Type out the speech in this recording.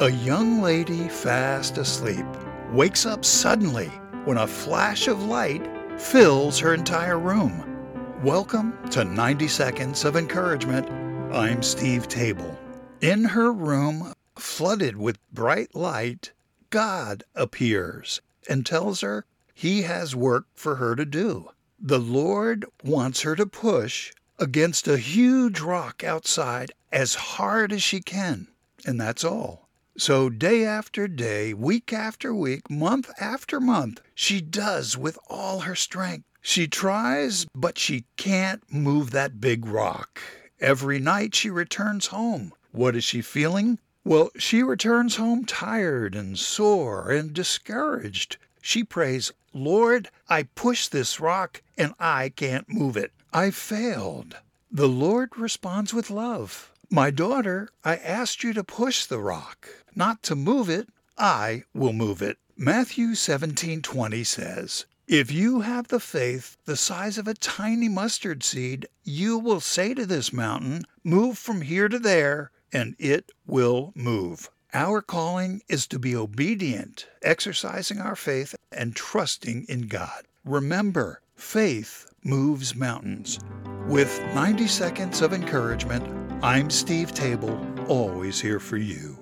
A young lady fast asleep wakes up suddenly when a flash of light fills her entire room. Welcome to 90 Seconds of Encouragement. I'm Steve Table. In her room, flooded with bright light, God appears and tells her he has work for her to do. The Lord wants her to push against a huge rock outside as hard as she can, and that's all. So day after day, week after week, month after month, she does with all her strength. She tries, but she can't move that big rock. Every night she returns home. What is she feeling? Well, she returns home tired and sore and discouraged. She prays, Lord, I pushed this rock and I can't move it. I failed. The Lord responds with love. My daughter, I asked you to push the rock, not to move it. I will move it. Matthew 17:20 says, If you have the faith the size of a tiny mustard seed, you will say to this mountain, Move from here to there, and it will move. Our calling is to be obedient, exercising our faith and trusting in God. Remember, faith moves mountains. With 90 seconds of encouragement, I'm Steve Table, always here for you.